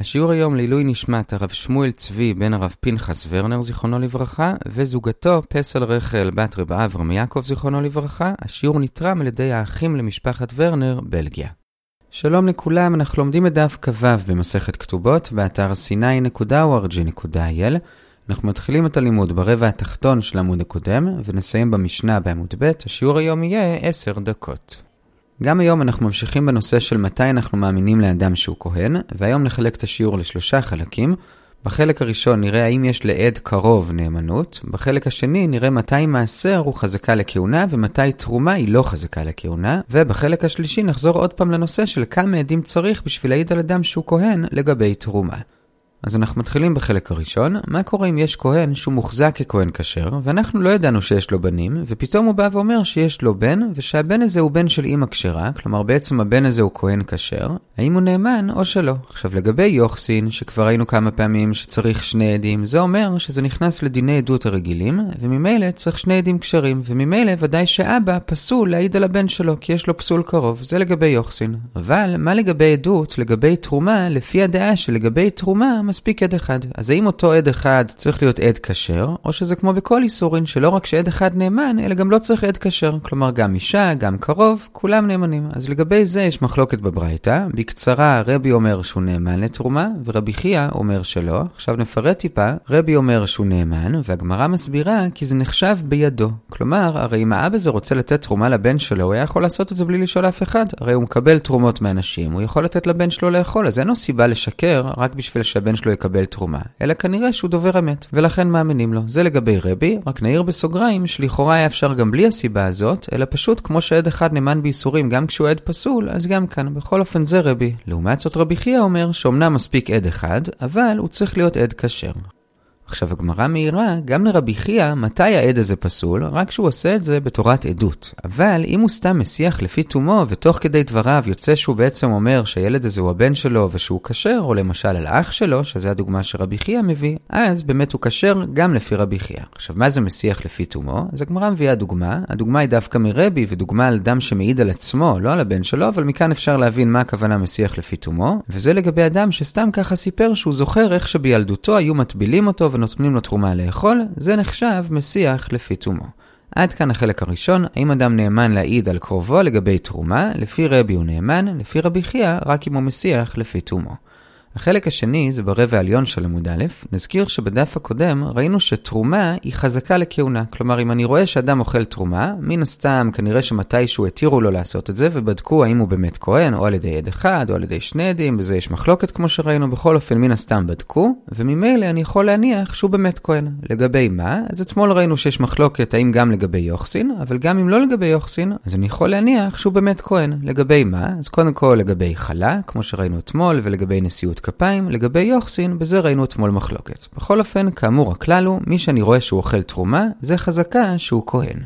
השיעור היום לעילוי נשמת הרב שמואל צבי בן הרב פנחס ורנר זיכרונו לברכה וזוגתו פסל רחל בת רב אברהם יעקב זיכרונו לברכה. השיעור נתרם על ידי האחים למשפחת ורנר, בלגיה. שלום לכולם, אנחנו לומדים את דף כ"ו במסכת כתובות באתר sny.org.il אנחנו מתחילים את הלימוד ברבע התחתון של העמוד הקודם ונסיים במשנה בעמוד ב', השיעור היום יהיה 10 דקות. גם היום אנחנו ממשיכים בנושא של מתי אנחנו מאמינים לאדם שהוא כהן, והיום נחלק את השיעור לשלושה חלקים. בחלק הראשון נראה האם יש לעד קרוב נאמנות, בחלק השני נראה מתי מעשר הוא חזקה לכהונה ומתי תרומה היא לא חזקה לכהונה, ובחלק השלישי נחזור עוד פעם לנושא של כמה עדים צריך בשביל להעיד על אדם שהוא כהן לגבי תרומה. אז אנחנו מתחילים בחלק הראשון, מה קורה אם יש כהן שהוא מוחזק ככהן כשר, ואנחנו לא ידענו שיש לו בנים, ופתאום הוא בא ואומר שיש לו בן, ושהבן הזה הוא בן של אימא כשרה, כלומר בעצם הבן הזה הוא כהן כשר, האם הוא נאמן או שלא. עכשיו לגבי יוחסין, שכבר ראינו כמה פעמים שצריך שני עדים, זה אומר שזה נכנס לדיני עדות הרגילים, וממילא צריך שני עדים כשרים, וממילא ודאי שאבא פסול להעיד על הבן שלו, כי יש לו פסול קרוב, זה לגבי יוחסין. אבל מה לגבי עדות, לגבי תרומה, לפי הדעה שלגבי תרומה, מספיק עד אחד. אז האם אותו עד אחד צריך להיות עד כשר, או שזה כמו בכל איסורין, שלא רק שעד אחד נאמן, אלא גם לא צריך עד כשר. כלומר, גם אישה, גם קרוב, כולם נאמנים. אז לגבי זה יש מחלוקת בברייתא. בקצרה, רבי אומר שהוא נאמן לתרומה, ורבי חייא אומר שלא. עכשיו נפרט טיפה, רבי אומר שהוא נאמן, והגמרא מסבירה כי זה נחשב בידו. כלומר, הרי אם האבא הזה רוצה לתת תרומה לבן שלו, הוא היה יכול לעשות את זה בלי לשאול אף אחד. הרי הוא מקבל תרומות מאנשים, הוא יכול לתת לבן שלו לאכול, אז אין לו סיבה לשקר רק בשביל שהבן שלו יקבל תרומה, אלא כנראה שהוא דובר אמת, ולכן מאמינים לו. זה לגבי רבי, רק נעיר בסוגריים שלכאורה היה אפשר גם בלי הסיבה הזאת, אלא פשוט כמו שעד אחד נאמן בייסורים גם כשהוא עד פסול, אז גם כאן. בכל אופן זה רבי. לעומת זאת רבי חייא אומר שאומנם מספיק עד אחד, אבל הוא צריך להיות עד כשר. עכשיו הגמרא מעירה גם לרבי חייא מתי העד הזה פסול, רק שהוא עושה את זה בתורת עדות. אבל אם הוא סתם מסיח לפי תומו, ותוך כדי דבריו יוצא שהוא בעצם אומר שהילד הזה הוא הבן שלו ושהוא כשר, או למשל על אח שלו, שזה הדוגמה שרבי חייא מביא, אז באמת הוא כשר גם לפי רבי חייא. עכשיו מה זה מסיח לפי תומו? אז הגמרא מביאה דוגמה, הדוגמה היא דווקא מרבי, ודוגמה על אדם שמעיד על עצמו, לא על הבן שלו, אבל מכאן אפשר להבין מה הכוונה מסיח לפי תומו, וזה לגבי אדם שסתם ככה סיפר שהוא זוכר איך שבילדותו היו מטבילים אותו ונותנים לו תרומה לאכול, זה נחשב מסיח לפי תומו. עד כאן החלק הראשון, האם אדם נאמן להעיד על קרובו לגבי תרומה, לפי רבי הוא נאמן, לפי רבי חייא, רק אם הוא מסיח לפי תומו. החלק השני זה ברבע העליון של עמוד א', נזכיר שבדף הקודם ראינו שתרומה היא חזקה לכהונה. כלומר, אם אני רואה שאדם אוכל תרומה, מן הסתם כנראה שמתישהו התירו לו לעשות את זה, ובדקו האם הוא באמת כהן, או על ידי עד אחד, או על ידי שני עדים, בזה יש מחלוקת כמו שראינו, בכל אופן מן הסתם בדקו, וממילא אני יכול להניח שהוא באמת כהן. לגבי מה? אז אתמול ראינו שיש מחלוקת האם גם לגבי יוחסין, אבל גם אם לא לגבי יוחסין, אז אני יכול להניח שהוא באמת כהן. לגבי מה? אז קודם כל לגבי חלה, כמו שראינו אתמול, ולגבי נשיאות כפיים, לגבי יוחסין, בזה ראינו אתמול מחלוקת. בכל אופן, כאמור הכלל הוא, מי שאני רואה שהוא אוכל תרומה, זה חזקה שהוא כהן.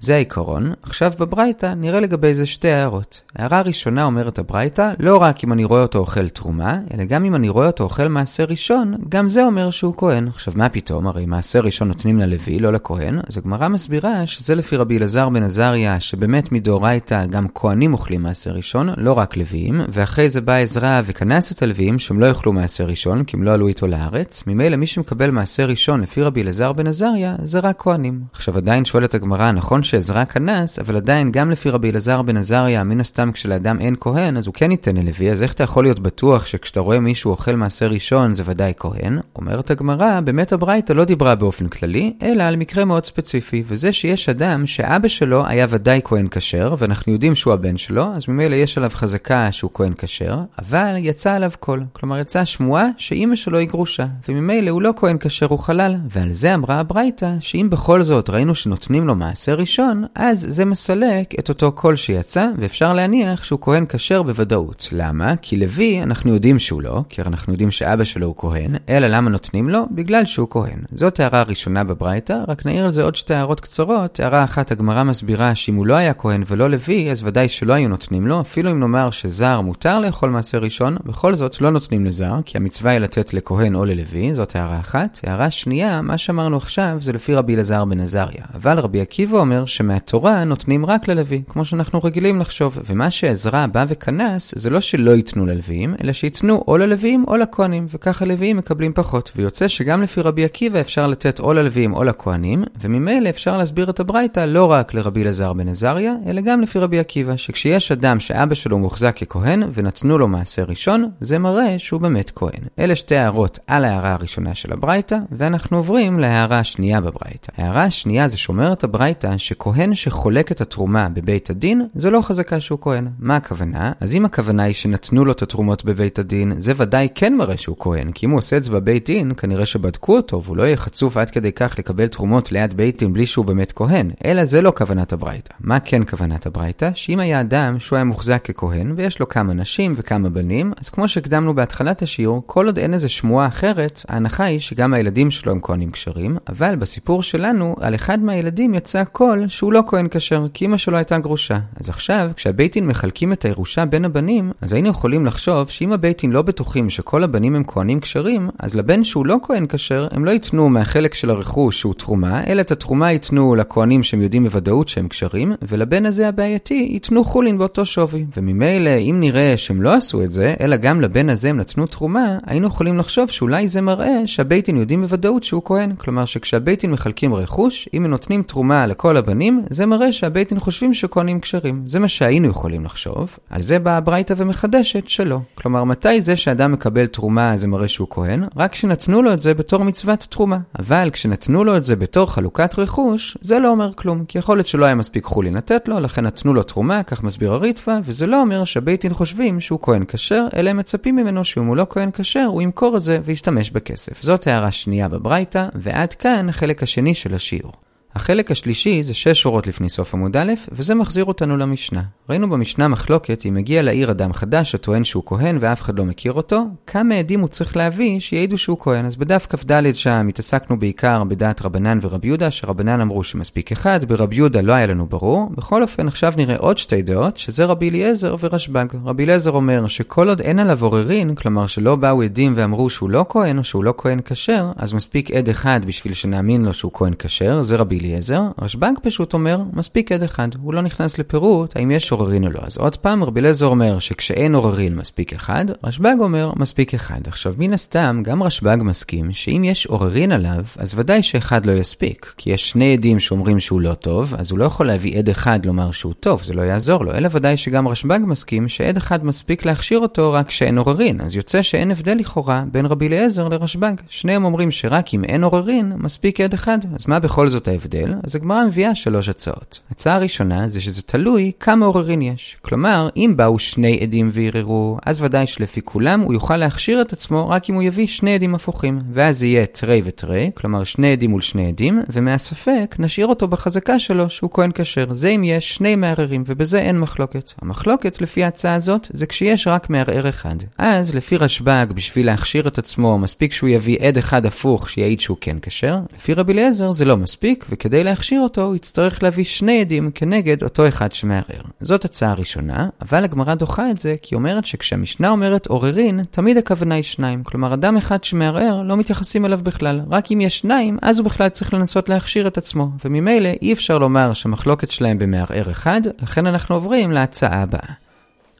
זה העיקרון. עכשיו בברייתא נראה לגבי זה שתי הערות. הערה הראשונה אומרת הברייתא, לא רק אם אני רואה אותו אוכל תרומה, אלא גם אם אני רואה אותו אוכל מעשר ראשון, גם זה אומר שהוא כהן. עכשיו מה פתאום, הרי מעשר ראשון נותנים ללוי, לא לכהן, אז הגמרא מסבירה שזה לפי רבי אלעזר בן עזריה, שבאמת מדאורייתא גם כהנים אוכלים מעשר ראשון, לא רק לוויים, ואחרי זה בא עזרא וכנס את הלוויים שהם לא יאכלו מעשר ראשון, כי הם לא עלו איתו לארץ, ממילא מי שמקבל מעשר ראשון לפי רבי אלעזר בן עזריה, זה רק כהנים. עכשיו עדיין שואלת הגמרא, נכון שעזרא כנס, אבל עדיין גם לפי רבי אלעזר בן עזריה, מן הסתם כשלאדם אין כהן, אז הוא כן ייתן ללוי, אז איך אתה יכול להיות בטוח שכשאתה רואה מישהו אוכל מעשר ראשון זה ודאי כהן? אומרת הגמרא, באמת הברייתא לא דיברה באופן כללי, אלא על מקרה מאוד ספציפי, וזה שיש אדם שאבא שלו היה ודאי כהן כשר, ואנחנו יודעים שהוא הבן שלו, אז ממילא יש עליו חזקה שהוא כהן כשר, אבל יצא עליו קול. כלומר יצאה שמועה שאימא שלו היא גרושה, וממילא הוא לא כהן כשר, הוא חלל. ועל זה אמרה הברייתא, שאם בכל זאת ראינו שנותנים לו מעשר ראשון, אז זה מסלק את אותו קול שיצא, ואפשר להניח שהוא כהן כשר בוודאות. למה? כי לוי, אנחנו יודעים שהוא לא, כי אנחנו יודעים שאבא שלו הוא כהן, אלא למה נותנים לו? בגלל שהוא כהן. זאת הערה ראשונה בברייתא, רק נעיר על זה עוד שתי הערות קצרות. הערה אחת, הגמרא מסבירה שאם הוא לא היה כהן ולא לוי, אז ודאי שלא היו נותנים לו, אפילו אם נאמר שזר מותר לאכול מעשר ראשון, בכל זאת לא נותנים לזר, כי המצווה היא לתת לכהן או ללוי, זאת הערה אחת. הערה שנייה, מה שאמרנו עכשיו זה לפי רבי אלעזר בן עזריה. אבל רבי עקיבא אומר אומר שמהתורה נותנים רק ללוי, כמו שאנחנו רגילים לחשוב, ומה שעזרא בא וכנס, זה לא שלא ייתנו ללוויים, אלא שייתנו או ללוויים או לכהנים, וככה לוויים מקבלים פחות. ויוצא שגם לפי רבי עקיבא אפשר לתת או ללוויים או לכהנים, וממילא אפשר להסביר את הברייתא לא רק לרבי אלעזר בן עזריה, אלא גם לפי רבי עקיבא, שכשיש אדם שאבא שלו מוחזק ככהן, ונתנו לו מעשר ראשון, זה מראה שהוא באמת כהן. אלה שתי הערות על ההערה הראשונה של הברייתא, ואנחנו עוברים להערה השנייה בברייתא. ההערה השנייה זה שאומרת הברייתא שכהן שחולק את התרומה בבית הדין, זה לא חזקה שהוא כהן. מה הכוונה? אז אם הכוונה היא שנתנו לו את התרומות בבית הדין, זה ודאי כן מראה שהוא כהן, כי אם הוא עושה את זה בבית דין, כנראה שבדקו אותו, והוא לא יהיה חצוף עד כדי כך לקבל תרומות ליד בית דין בלי שהוא באמת כהן. אלא זה לא כוונת הברייתא. מה כן כוונת הברייתא? שאם היה אדם שהוא היה מוחזק ככהן, ויש לו כמה נשים וכמה בנים, אז כמו שהקדמנו בהתחלת השיעור, כל עוד אין איזה שמועה אחרת, ההנחה היא שגם הילדים שלו הם כהנים כשרים, אבל בסיפור שלנו, על אחד מהילדים יצא קול שהוא לא כהן כשר, כי אמא שלו הייתה גרושה. אז עכשיו, כשהבית דין מחלקים את הירושה בין הבנים, אז היינו יכולים לחשוב שאם הבית דין לא בטוחים שכל הבנים הם כהנים כשרים, אז לבן שהוא לא כהן כשר, הם לא ייתנו מהחלק של הרכוש שהוא תרומה, אלא את התרומה ייתנו לכהנים שהם יודעים בוודאות שהם כשרים, ולבן הזה הבעייתי ייתנו חולין באותו שווי. וממילא, אם נראה שהם לא עשו את זה, אלא גם לבן הזה הם נתנו תרומה, היינו יכולים לחשוב שאולי זה מראה שהבית דין יודעים בוודאות שהוא כהן. כלומר שכשהבית דין מחלקים רכוש, אם הם נותנים תרומה לכל הבנים, זה מראה שהבית דין חושבים שכהנים כשרים. זה מה שהיינו יכולים לחשוב. על זה באה הברייתא ומחדשת שלא. כלומר, מתי זה שאדם מקבל תרומה זה מראה שהוא כהן? רק כשנתנו לו את זה בתור מצוות תרומה. אבל כשנתנו לו את זה בתור חלוקת רכוש, זה לא אומר כלום. כי יכול להיות שלא היה מספיק חולין לתת לו, לכן נתנו לו תרומה, כך מסביר הריטב"א, וזה לא אומר שהבית דין חושבים שהוא כהן כשר, אלא הם מצפים ממנו שאם הוא לא כהן כשר, הוא ימכור את זה וישתמש בכסף. זאת הערה שנייה בברייתא, ועד כאן החלק השני של השיעור. החלק השלישי זה שש שורות לפני סוף עמוד א', וזה מחזיר אותנו למשנה. ראינו במשנה מחלוקת אם מגיע לעיר אדם חדש הטוען שהוא כהן ואף אחד לא מכיר אותו, כמה עדים הוא צריך להביא שיעידו שהוא כהן. אז בדף כ"ד שם התעסקנו בעיקר בדעת רבנן ורבי יהודה, שרבנן אמרו שמספיק אחד, ברבי יהודה לא היה לנו ברור. בכל אופן, עכשיו נראה עוד שתי דעות, שזה רבי אליעזר ורשב"ג. רבי אליעזר אומר שכל עוד אין עליו עוררין, כלומר שלא באו עדים ואמרו שהוא לא כהן או שהוא לא כהן כשר, אז מספיק עד אחד בשביל שנאמין לו שהוא כהן כשר, זה רבי אליעזר. רשב"ג פשוט אומר, מספיק עד אחד. הוא לא נכנס לפירוט האם יש עוררין או לא. אז עוד פעם, רבי אליעזר אומר שכשאין עוררין מספיק אחד, רשב"ג אומר מספיק אחד. עכשיו, מן הסתם, גם רשב"ג מסכים שאם יש עוררין עליו, אז ודאי שאחד לא יספיק. כי יש שני עדים שאומרים שהוא לא טוב, אז הוא לא יכול להביא עד אחד לומר שהוא טוב, זה לא יעזור לו. אלא ודאי שגם רשב"ג מסכים שעד אחד מספיק להכשיר אותו רק כשאין עוררין. אז יוצא שאין הבדל לכאורה בין רבי אליעזר לרשב"ג. שניהם אומרים שרק אם אין עוררין, מספיק עד אחד. אז מה בכל זאת ההבדל? אז הגמרא מביאה שלוש הצעות. הצעה הראשונה זה שזה תלוי כמה עוררין יש. כלומר, אם באו שני עדים וערערו, אז ודאי שלפי כולם הוא יוכל להכשיר את עצמו רק אם הוא יביא שני עדים הפוכים. ואז יהיה תרי ותרי, כלומר שני עדים מול שני עדים, ומהספק נשאיר אותו בחזקה שלו שהוא כהן כשר. זה אם יש שני מערערים, ובזה אין מחלוקת. המחלוקת לפי ההצעה הזאת זה כשיש רק מערער אחד. אז לפי רשב"ג, בשביל להכשיר את עצמו, מספיק שהוא יביא עד אחד הפוך שיעיד שהוא כן כשר. לפי רבי אליעזר זה לא מספיק, וכדי להכשיר אותו הוא יצטרך להביא שני עדים כנגד אותו אחד שמערער. זאת הצעה ראשונה, אבל הגמרא דוחה את זה כי אומרת שכשהמשנה אומרת עוררין, תמיד הכוונה היא שניים. כלומר, אדם אחד שמערער, לא מתייחסים אליו בכלל. רק אם יש שניים, אז הוא בכלל צריך לנסות להכשיר את עצמו. וממילא אי אפשר לומר שהמחלוקת שלהם במערער אחד, לכן אנחנו עוברים להצעה הבאה.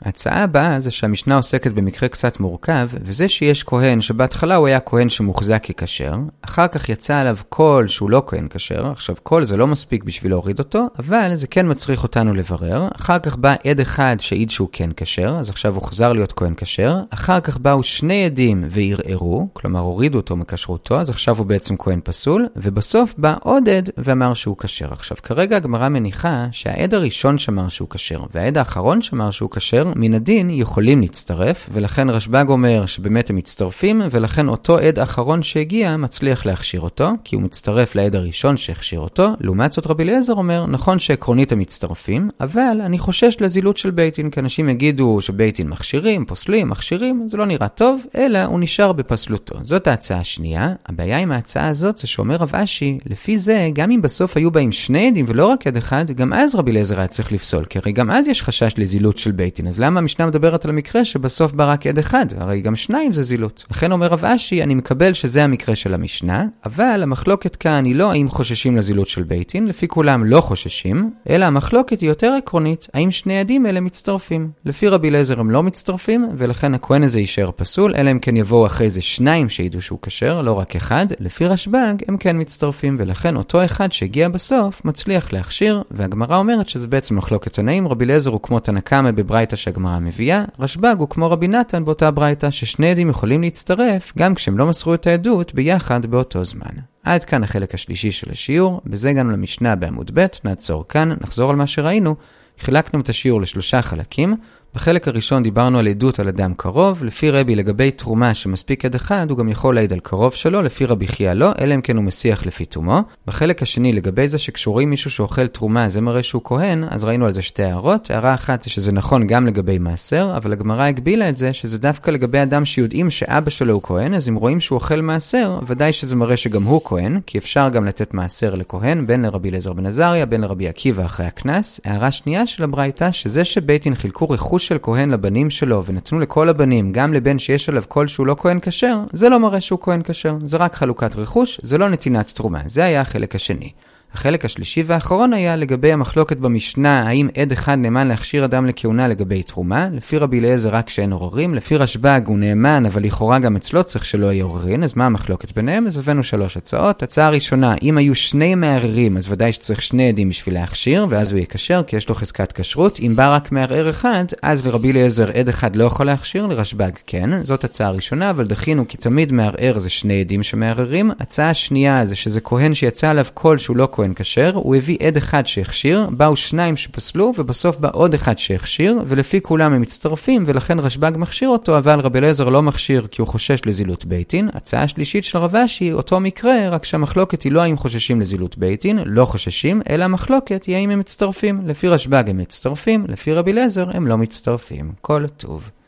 ההצעה הבאה זה שהמשנה עוסקת במקרה קצת מורכב, וזה שיש כהן שבהתחלה הוא היה כהן שמוחזק ככשר, אחר כך יצא עליו קול שהוא לא כהן כשר, עכשיו קול זה לא מספיק בשביל להוריד אותו, אבל זה כן מצריך אותנו לברר, אחר כך בא עד אחד שהעיד שהוא כן כשר, אז עכשיו הוא חזר להיות כהן כשר, אחר כך באו שני עדים וערערו, כלומר הורידו אותו מכשרותו, אז עכשיו הוא בעצם כהן פסול, ובסוף בא עוד עד ואמר שהוא כשר. עכשיו כרגע הגמרא מניחה שהעד הראשון שאמר שהוא כשר, והעד האחרון שאמר שהוא כשר, מן הדין יכולים להצטרף, ולכן רשב"ג אומר שבאמת הם מצטרפים, ולכן אותו עד אחרון שהגיע מצליח להכשיר אותו, כי הוא מצטרף לעד הראשון שהכשיר אותו. לעומת זאת רבי אליעזר אומר, נכון שעקרונית הם מצטרפים, אבל אני חושש לזילות של בית דין, כי אנשים יגידו שבית דין מכשירים, פוסלים, מכשירים, זה לא נראה טוב, אלא הוא נשאר בפסלותו. זאת ההצעה השנייה. הבעיה עם ההצעה הזאת זה שאומר רב אשי, לפי זה, גם אם בסוף היו באים שני עדים ולא רק עד אחד, גם אז רבי אליעזר היה צריך לפסול, כי הרי גם אז יש חשש לזילות של בית דין. אז למה המשנה מדברת על המקרה שבסוף בא רק עד אחד? הרי גם שניים זה זילות. לכן אומר רב אשי, אני מקבל שזה המקרה של המשנה, אבל המחלוקת כאן היא לא האם חוששים לזילות של ביתין, לפי כולם לא חוששים, אלא המחלוקת היא יותר עקרונית, האם שני עדים אלה מצטרפים. לפי רבי אליעזר הם לא מצטרפים, ולכן הכהן הזה יישאר פסול, אלא אם כן יבואו אחרי זה שניים שידעו שהוא כשר, לא רק אחד. לפי רשב"ג הם כן מצטרפים, ולכן אותו אחד שהגיע בסוף מצליח להכשיר, והגמרא אומרת שזה בעצם מחלוקת תנאים, רבי אליעזר הוא כמו תנא קמא בברייתא שהגמרא מביאה, רשב"ג הוא כמו רבי נתן באותה ברייתא, ששני עדים יכולים להצטרף גם כשהם לא מסרו את העדות ביחד באותו זמן. עד כאן החלק השלישי של השיעור, בזה הגענו למשנה בעמוד ב', נעצור כאן, נחזור על מה שראינו. חילקנו את השיעור לשלושה חלקים. בחלק הראשון דיברנו על עדות על אדם קרוב, לפי רבי לגבי תרומה שמספיק עד אחד, הוא גם יכול להעיד על קרוב שלו, לפי רבי חייא לא, אלא אם כן הוא מסיח לפי תומו. בחלק השני, לגבי זה שכשרואים מישהו שאוכל תרומה, זה מראה שהוא כהן, אז ראינו על זה שתי הערות. הערה אחת זה שזה נכון גם לגבי מעשר, אבל הגמרא הגבילה את זה שזה דווקא לגבי אדם שיודעים שאבא שלו הוא כהן, אז אם רואים שהוא אוכל מעשר, ודאי שזה מראה שגם הוא כהן, כי אפשר גם לתת מעשר לכהן, בין לרבי אליעזר בן עזריה, בין לרבי עקיבא אחרי הקנס. הערה שנייה של הברייתא, שזה שבית דין חילקו רכוש של כהן לבנים שלו ונתנו לכל הבנים, גם לבן שיש עליו קול שהוא לא כהן כשר, זה לא מראה שהוא כהן כשר. זה רק חלוקת רכוש, זה לא נתינת תרומה. זה היה החלק השני. החלק השלישי והאחרון היה לגבי המחלוקת במשנה, האם עד אחד נאמן להכשיר אדם לכהונה לגבי תרומה. לפי רבי אליעזר רק שאין עוררין, לפי רשב"ג הוא נאמן, אבל לכאורה גם אצלו צריך שלא יהיה עוררין, אז מה המחלוקת ביניהם? אז הבאנו שלוש הצעות. הצעה ראשונה, אם היו שני מערערים, אז ודאי שצריך שני עדים בשביל להכשיר, ואז הוא יוכשר, כי יש לו חזקת כשרות. אם בא רק מערער אחד, אז לרבי אליעזר עד אחד לא יכול להכשיר, לרשב"ג כן. זאת הצעה ראשונה, אבל דחינו כי תמיד מערער זה שני עדים שמערערים. הצעה שנייה זה שזה כהן שיצא עליו קול שהוא לא כהן כשר, הוא הביא עד אחד שהכשיר, באו שניים שפסלו, ובסוף בא עוד אחד שהכשיר, ולפי כולם הם מצטרפים, ולכן רשב"ג מכשיר אותו, אבל רבי אליעזר לא מכשיר כי הוא חושש לזילות ביתין. הצעה שלישית של רב אשי, אותו מקרה, רק שהמחלוקת היא לא האם חוששים לזילות ביתין, לא חוששים, אלא המחלוקת היא האם הם מצטרפים. לפי רשב"ג הם מצטרפים, לפי רבי אליעזר הם לא מצטרפים. כל טוב.